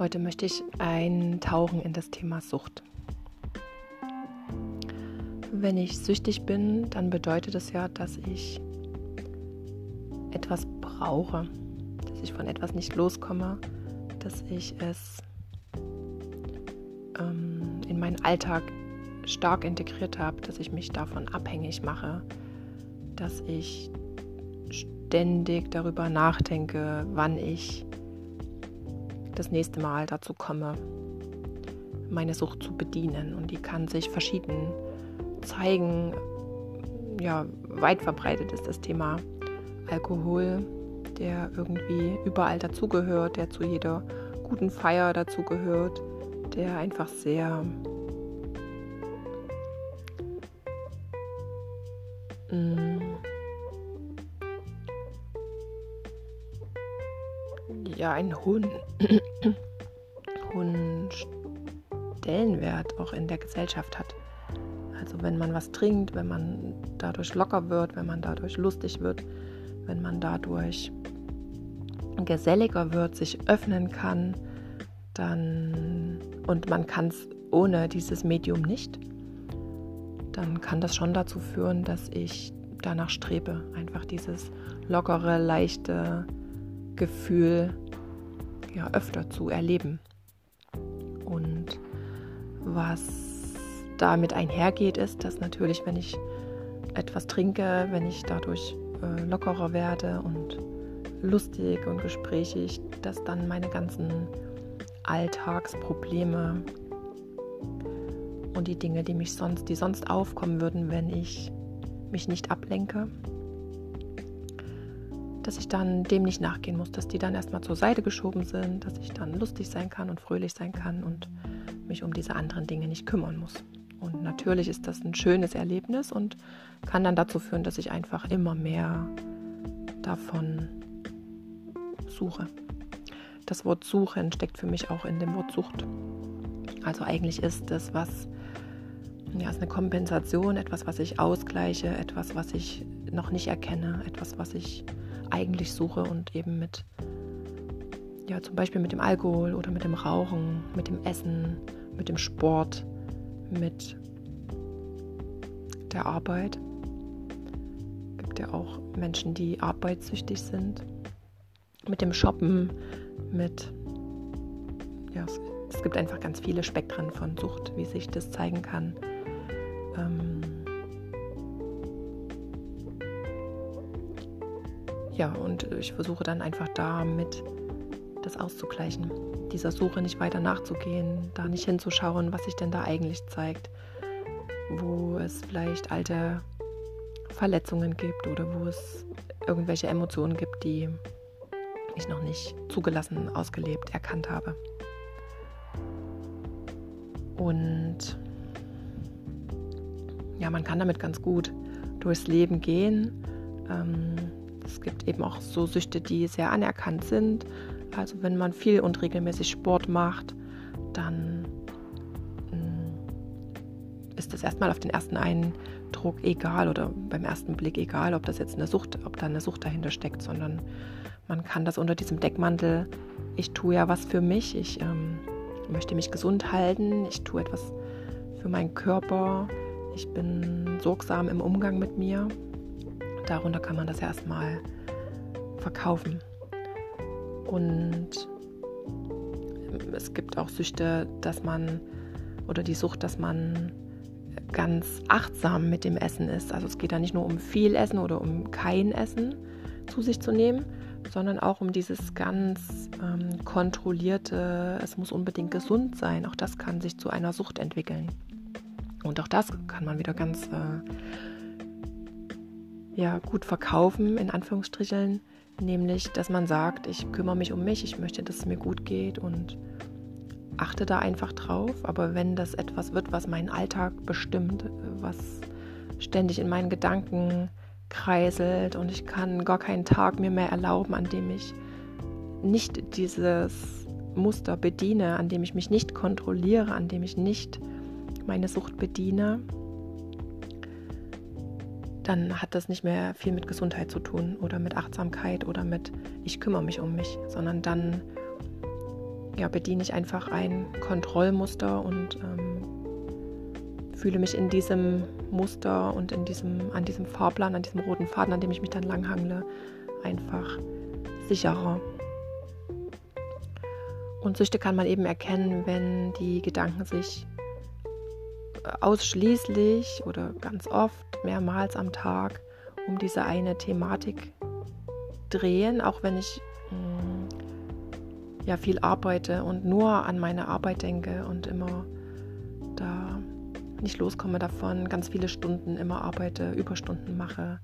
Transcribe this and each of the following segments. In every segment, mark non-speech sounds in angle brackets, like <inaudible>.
Heute möchte ich eintauchen in das Thema Sucht. Wenn ich süchtig bin, dann bedeutet es ja, dass ich etwas brauche, dass ich von etwas nicht loskomme, dass ich es ähm, in meinen Alltag stark integriert habe, dass ich mich davon abhängig mache, dass ich ständig darüber nachdenke, wann ich das nächste Mal dazu komme, meine Sucht zu bedienen. Und die kann sich verschieden zeigen. Ja, weit verbreitet ist das Thema Alkohol, der irgendwie überall dazugehört, der zu jeder guten Feier dazugehört, der einfach sehr mm, ja einen hohen, <clears throat> hohen Stellenwert auch in der Gesellschaft hat. Also wenn man was trinkt, wenn man dadurch locker wird, wenn man dadurch lustig wird, wenn man dadurch geselliger wird, sich öffnen kann, dann und man kann es ohne dieses Medium nicht, dann kann das schon dazu führen, dass ich danach strebe, einfach dieses lockere, leichte Gefühl ja öfter zu erleben. Und was damit einhergeht, ist, dass natürlich, wenn ich etwas trinke, wenn ich dadurch äh, lockerer werde und lustig und gesprächig, dass dann meine ganzen Alltagsprobleme und die Dinge, die mich sonst, die sonst aufkommen würden, wenn ich mich nicht ablenke, dass ich dann dem nicht nachgehen muss, dass die dann erstmal zur Seite geschoben sind, dass ich dann lustig sein kann und fröhlich sein kann und mich um diese anderen Dinge nicht kümmern muss. Und natürlich ist das ein schönes Erlebnis und kann dann dazu führen, dass ich einfach immer mehr davon suche. Das Wort Suchen steckt für mich auch in dem Wort Sucht. Also eigentlich ist es was, ja, ist eine Kompensation, etwas, was ich ausgleiche, etwas, was ich noch nicht erkenne, etwas, was ich eigentlich suche und eben mit, ja, zum Beispiel mit dem Alkohol oder mit dem Rauchen, mit dem Essen, mit dem Sport, mit der Arbeit. Es gibt ja auch Menschen, die arbeitssüchtig sind. Mit dem Shoppen, mit ja, es, es gibt einfach ganz viele Spektren von Sucht, wie sich das zeigen kann. Ähm, ja, und ich versuche dann einfach damit das auszugleichen, dieser Suche nicht weiter nachzugehen, da nicht hinzuschauen, was sich denn da eigentlich zeigt, wo es vielleicht alte Verletzungen gibt oder wo es irgendwelche Emotionen gibt, die ich noch nicht zugelassen, ausgelebt, erkannt habe. Und ja, man kann damit ganz gut durchs Leben gehen. Ähm, es gibt eben auch so Süchte, die sehr anerkannt sind. Also wenn man viel und regelmäßig Sport macht, dann mm, ist das erstmal auf den ersten Eindruck egal oder beim ersten Blick egal, ob das jetzt eine Sucht, ob da eine Sucht dahinter steckt, sondern man kann das unter diesem Deckmantel, ich tue ja was für mich, ich ähm, möchte mich gesund halten, ich tue etwas für meinen Körper, ich bin sorgsam im Umgang mit mir darunter kann man das erstmal verkaufen. Und es gibt auch Süchte, dass man, oder die Sucht, dass man ganz achtsam mit dem Essen ist. Also es geht da nicht nur um viel Essen oder um kein Essen zu sich zu nehmen, sondern auch um dieses ganz ähm, kontrollierte, es muss unbedingt gesund sein. Auch das kann sich zu einer Sucht entwickeln. Und auch das kann man wieder ganz äh, ja, gut verkaufen, in Anführungsstrichen, nämlich, dass man sagt, ich kümmere mich um mich, ich möchte, dass es mir gut geht und achte da einfach drauf. Aber wenn das etwas wird, was meinen Alltag bestimmt, was ständig in meinen Gedanken kreiselt und ich kann gar keinen Tag mir mehr erlauben, an dem ich nicht dieses Muster bediene, an dem ich mich nicht kontrolliere, an dem ich nicht meine Sucht bediene, dann hat das nicht mehr viel mit Gesundheit zu tun oder mit Achtsamkeit oder mit ich kümmere mich um mich, sondern dann ja, bediene ich einfach ein Kontrollmuster und ähm, fühle mich in diesem Muster und in diesem, an diesem Fahrplan, an diesem roten Faden, an dem ich mich dann langhangle, einfach sicherer. Und Süchte kann man eben erkennen, wenn die Gedanken sich ausschließlich oder ganz oft, mehrmals am Tag um diese eine Thematik drehen, auch wenn ich ja viel arbeite und nur an meine Arbeit denke und immer da nicht loskomme davon, ganz viele Stunden immer arbeite, Überstunden mache,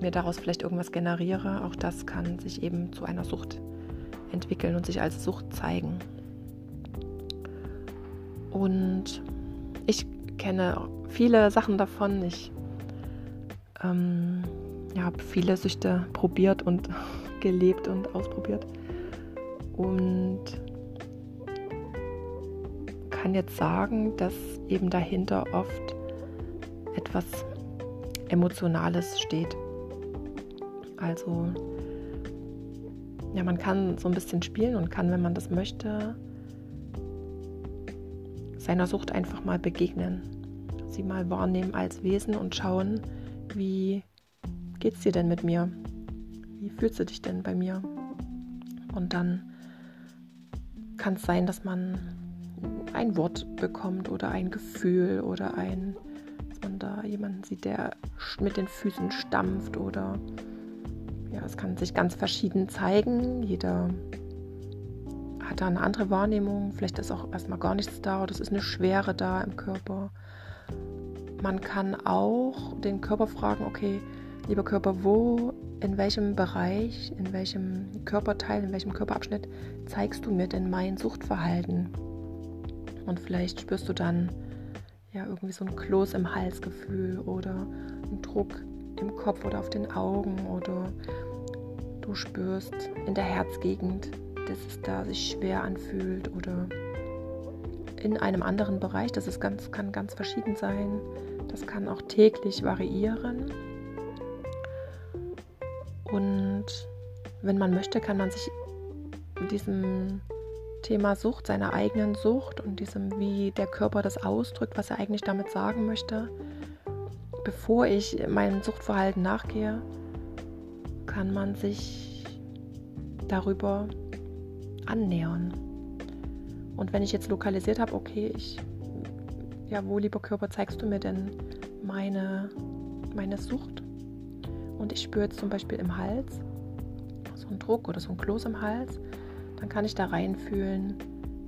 mir daraus vielleicht irgendwas generiere, auch das kann sich eben zu einer Sucht entwickeln und sich als Sucht zeigen. Und kenne viele Sachen davon. Ich ähm, ja, habe viele Süchte probiert und <laughs> gelebt und ausprobiert und kann jetzt sagen, dass eben dahinter oft etwas Emotionales steht. Also ja, man kann so ein bisschen spielen und kann, wenn man das möchte, seiner Sucht einfach mal begegnen. Sie mal wahrnehmen als Wesen und schauen, wie geht's dir denn mit mir? Wie fühlst du dich denn bei mir? Und dann kann es sein, dass man ein Wort bekommt oder ein Gefühl oder ein, dass man da jemanden sieht, der mit den Füßen stampft oder ja, es kann sich ganz verschieden zeigen. Jeder hat da eine andere Wahrnehmung. Vielleicht ist auch erstmal gar nichts da oder es ist eine Schwere da im Körper. Man kann auch den Körper fragen, okay, lieber Körper, wo in welchem Bereich, in welchem Körperteil, in welchem Körperabschnitt zeigst du mir denn mein Suchtverhalten? Und vielleicht spürst du dann ja irgendwie so ein Kloß im Halsgefühl oder einen Druck im Kopf oder auf den Augen oder du spürst in der Herzgegend, dass es da sich schwer anfühlt oder in einem anderen Bereich, das ist ganz, kann ganz verschieden sein. Das kann auch täglich variieren. Und wenn man möchte, kann man sich diesem Thema Sucht, seiner eigenen Sucht und diesem, wie der Körper das ausdrückt, was er eigentlich damit sagen möchte, bevor ich meinem Suchtverhalten nachgehe, kann man sich darüber annähern. Und wenn ich jetzt lokalisiert habe, okay, ich, ja, wo, lieber Körper, zeigst du mir denn meine, meine Sucht? und ich spüre jetzt zum Beispiel im Hals so einen Druck oder so ein Kloß im Hals, dann kann ich da reinfühlen,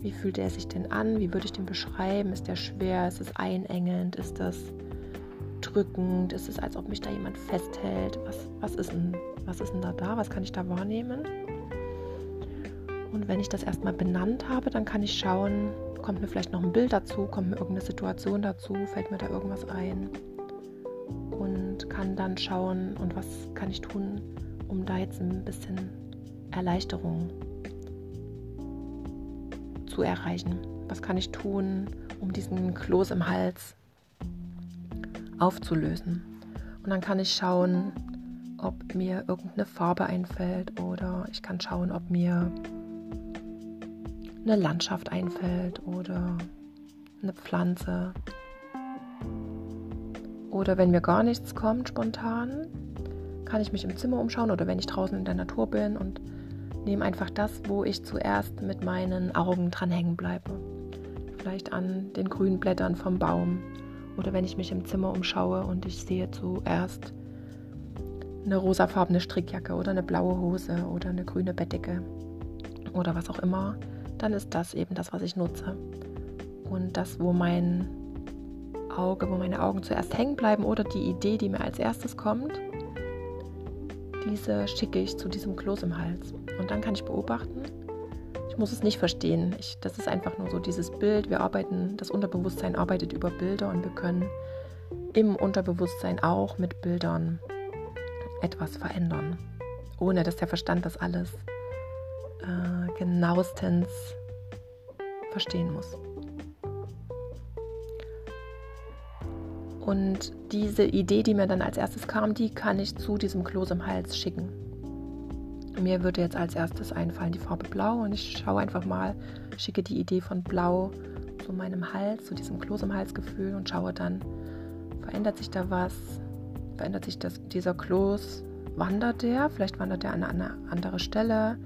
wie fühlt er sich denn an, wie würde ich den beschreiben, ist der schwer, ist es einengend, ist das drückend, ist es, als ob mich da jemand festhält, was, was, ist denn, was ist denn da da, was kann ich da wahrnehmen? Und wenn ich das erstmal benannt habe, dann kann ich schauen, kommt mir vielleicht noch ein Bild dazu, kommt mir irgendeine Situation dazu, fällt mir da irgendwas ein und kann dann schauen, und was kann ich tun, um da jetzt ein bisschen Erleichterung zu erreichen. Was kann ich tun, um diesen Kloß im Hals aufzulösen? Und dann kann ich schauen, ob mir irgendeine Farbe einfällt oder ich kann schauen, ob mir eine Landschaft einfällt oder eine Pflanze oder wenn mir gar nichts kommt spontan, kann ich mich im Zimmer umschauen oder wenn ich draußen in der Natur bin und nehme einfach das, wo ich zuerst mit meinen Augen dran hängen bleibe. Vielleicht an den grünen Blättern vom Baum oder wenn ich mich im Zimmer umschaue und ich sehe zuerst eine rosafarbene Strickjacke oder eine blaue Hose oder eine grüne Bettdecke oder was auch immer, dann ist das eben das, was ich nutze. Und das, wo mein Auge, wo meine Augen zuerst hängen bleiben oder die Idee, die mir als erstes kommt, diese schicke ich zu diesem Kloß im Hals. Und dann kann ich beobachten. Ich muss es nicht verstehen. Ich, das ist einfach nur so dieses Bild. Wir arbeiten, das Unterbewusstsein arbeitet über Bilder und wir können im Unterbewusstsein auch mit Bildern etwas verändern, ohne dass der Verstand das alles äh, genauestens verstehen muss. Und diese Idee, die mir dann als erstes kam, die kann ich zu diesem Kloß im Hals schicken. Mir würde jetzt als erstes einfallen die Farbe Blau und ich schaue einfach mal, schicke die Idee von Blau zu meinem Hals, zu diesem Kloß im Halsgefühl und schaue dann, verändert sich da was, verändert sich das, dieser Kloß, wandert der, vielleicht wandert er an eine andere Stelle.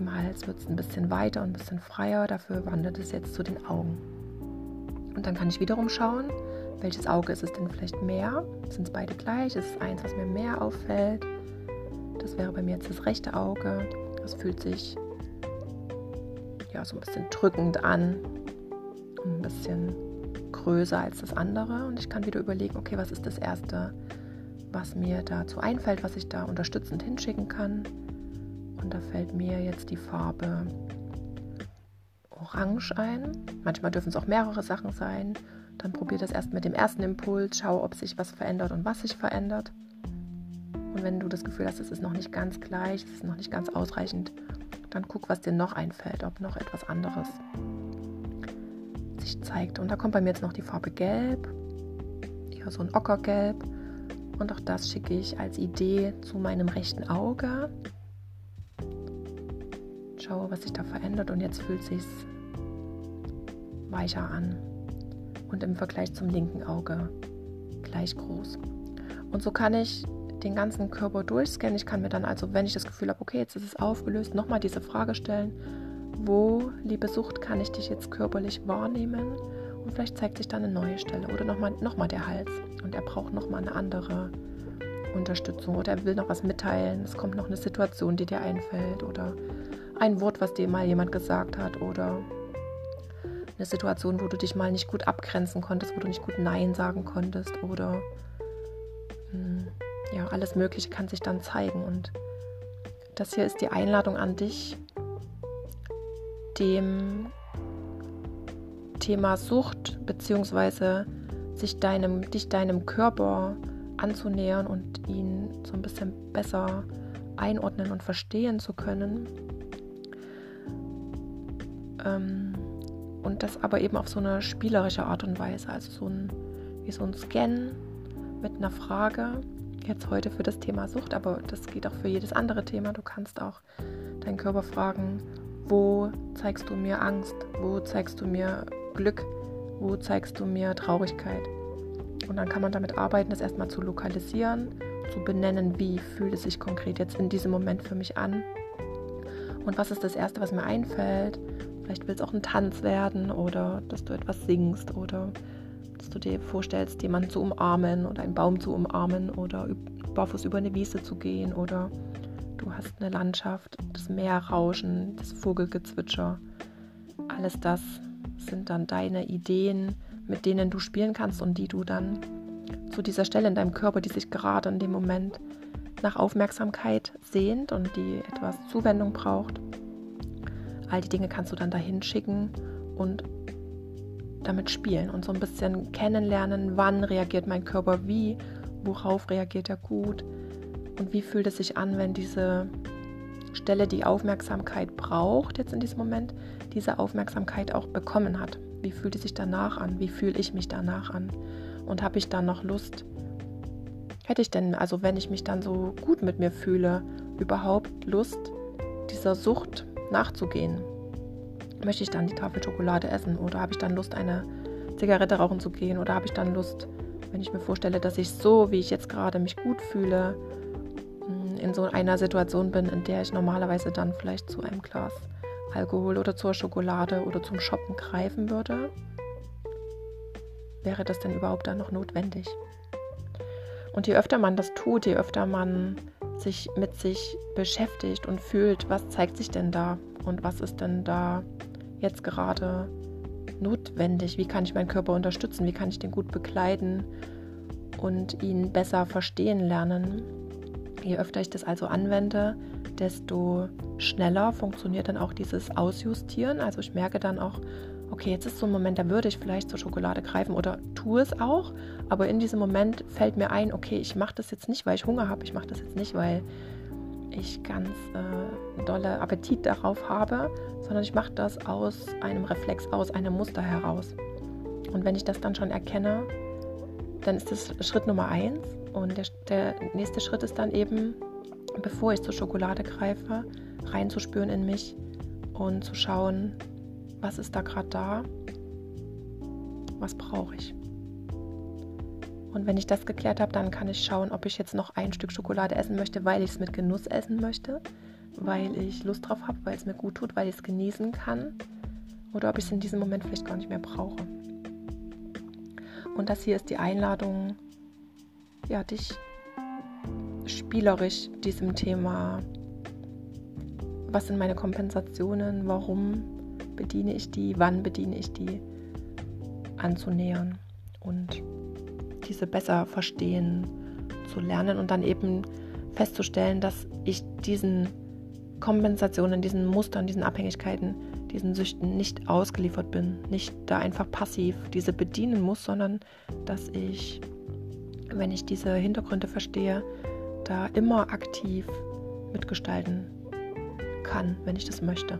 Im Hals wird es ein bisschen weiter und ein bisschen freier, dafür wandert es jetzt zu den Augen. Und dann kann ich wiederum schauen, welches Auge ist es denn vielleicht mehr? Sind es beide gleich? Ist es eins, was mir mehr auffällt? Das wäre bei mir jetzt das rechte Auge. Das fühlt sich ja so ein bisschen drückend an. Ein bisschen größer als das andere. Und ich kann wieder überlegen, okay, was ist das erste, was mir dazu einfällt, was ich da unterstützend hinschicken kann. Und da fällt mir jetzt die Farbe Orange ein. Manchmal dürfen es auch mehrere Sachen sein. Dann probier das erst mit dem ersten Impuls, schau, ob sich was verändert und was sich verändert. Und wenn du das Gefühl hast, es ist noch nicht ganz gleich, es ist noch nicht ganz ausreichend, dann guck, was dir noch einfällt, ob noch etwas anderes sich zeigt. Und da kommt bei mir jetzt noch die Farbe Gelb, eher so ein Ockergelb. Und auch das schicke ich als Idee zu meinem rechten Auge. Schaue, was sich da verändert und jetzt fühlt sich weicher an und im Vergleich zum linken Auge gleich groß. Und so kann ich den ganzen Körper durchscannen. Ich kann mir dann also, wenn ich das Gefühl habe, okay, jetzt ist es aufgelöst, nochmal diese Frage stellen, wo, liebe Sucht, kann ich dich jetzt körperlich wahrnehmen? Und vielleicht zeigt sich dann eine neue Stelle oder nochmal noch mal der Hals und er braucht nochmal eine andere Unterstützung oder er will noch was mitteilen. Es kommt noch eine Situation, die dir einfällt oder ein Wort, was dir mal jemand gesagt hat oder eine Situation, wo du dich mal nicht gut abgrenzen konntest, wo du nicht gut Nein sagen konntest oder hm, ja, alles Mögliche kann sich dann zeigen. Und das hier ist die Einladung an dich, dem Thema Sucht bzw. sich deinem, dich deinem Körper anzunähern und ihn so ein bisschen besser einordnen und verstehen zu können. Ähm, und das aber eben auf so eine spielerische Art und Weise, also so ein, wie so ein Scan mit einer Frage, jetzt heute für das Thema Sucht, aber das geht auch für jedes andere Thema. Du kannst auch deinen Körper fragen, wo zeigst du mir Angst? Wo zeigst du mir Glück? Wo zeigst du mir Traurigkeit? Und dann kann man damit arbeiten, das erstmal zu lokalisieren, zu benennen, wie fühlt es sich konkret jetzt in diesem Moment für mich an. Und was ist das Erste, was mir einfällt? Vielleicht will es auch ein Tanz werden oder dass du etwas singst oder dass du dir vorstellst, jemanden zu umarmen oder einen Baum zu umarmen oder barfuß über eine Wiese zu gehen oder du hast eine Landschaft, das Meerrauschen, das Vogelgezwitscher. Alles das sind dann deine Ideen, mit denen du spielen kannst und die du dann zu dieser Stelle in deinem Körper, die sich gerade in dem Moment nach Aufmerksamkeit sehnt und die etwas Zuwendung braucht. All die Dinge kannst du dann dahin schicken und damit spielen und so ein bisschen kennenlernen, wann reagiert mein Körper wie, worauf reagiert er gut und wie fühlt es sich an, wenn diese Stelle die Aufmerksamkeit braucht, jetzt in diesem Moment, diese Aufmerksamkeit auch bekommen hat. Wie fühlt es sich danach an? Wie fühle ich mich danach an? Und habe ich dann noch Lust? Hätte ich denn, also wenn ich mich dann so gut mit mir fühle, überhaupt Lust, dieser Sucht nachzugehen? möchte ich dann die Tafel Schokolade essen oder habe ich dann Lust, eine Zigarette rauchen zu gehen oder habe ich dann Lust, wenn ich mir vorstelle, dass ich so, wie ich jetzt gerade mich gut fühle, mm, in so einer Situation bin, in der ich normalerweise dann vielleicht zu einem Glas Alkohol oder zur Schokolade oder zum Shoppen greifen würde, wäre das denn überhaupt dann noch notwendig? Und je öfter man das tut, je öfter man sich mit sich beschäftigt und fühlt, was zeigt sich denn da und was ist denn da jetzt gerade notwendig? Wie kann ich meinen Körper unterstützen? Wie kann ich den gut begleiten und ihn besser verstehen lernen? Je öfter ich das also anwende, desto schneller funktioniert dann auch dieses Ausjustieren. Also ich merke dann auch, okay, jetzt ist so ein Moment, da würde ich vielleicht zur Schokolade greifen oder tue es auch, aber in diesem Moment fällt mir ein, okay, ich mache das jetzt nicht, weil ich Hunger habe, ich mache das jetzt nicht, weil ich ganz äh, dolle Appetit darauf habe, sondern ich mache das aus einem Reflex, aus einem Muster heraus. Und wenn ich das dann schon erkenne, dann ist das Schritt Nummer eins. Und der, der nächste Schritt ist dann eben, bevor ich zur Schokolade greife, reinzuspüren in mich und zu schauen, was ist da gerade da, was brauche ich. Und wenn ich das geklärt habe, dann kann ich schauen, ob ich jetzt noch ein Stück Schokolade essen möchte, weil ich es mit Genuss essen möchte, weil ich Lust drauf habe, weil es mir gut tut, weil ich es genießen kann oder ob ich es in diesem Moment vielleicht gar nicht mehr brauche. Und das hier ist die Einladung, ja, dich spielerisch diesem Thema, was sind meine Kompensationen, warum bediene ich die, wann bediene ich die, anzunähern und diese besser verstehen zu lernen und dann eben festzustellen, dass ich diesen Kompensationen, diesen Mustern, diesen Abhängigkeiten, diesen Süchten nicht ausgeliefert bin, nicht da einfach passiv diese bedienen muss, sondern dass ich, wenn ich diese Hintergründe verstehe, da immer aktiv mitgestalten kann, wenn ich das möchte.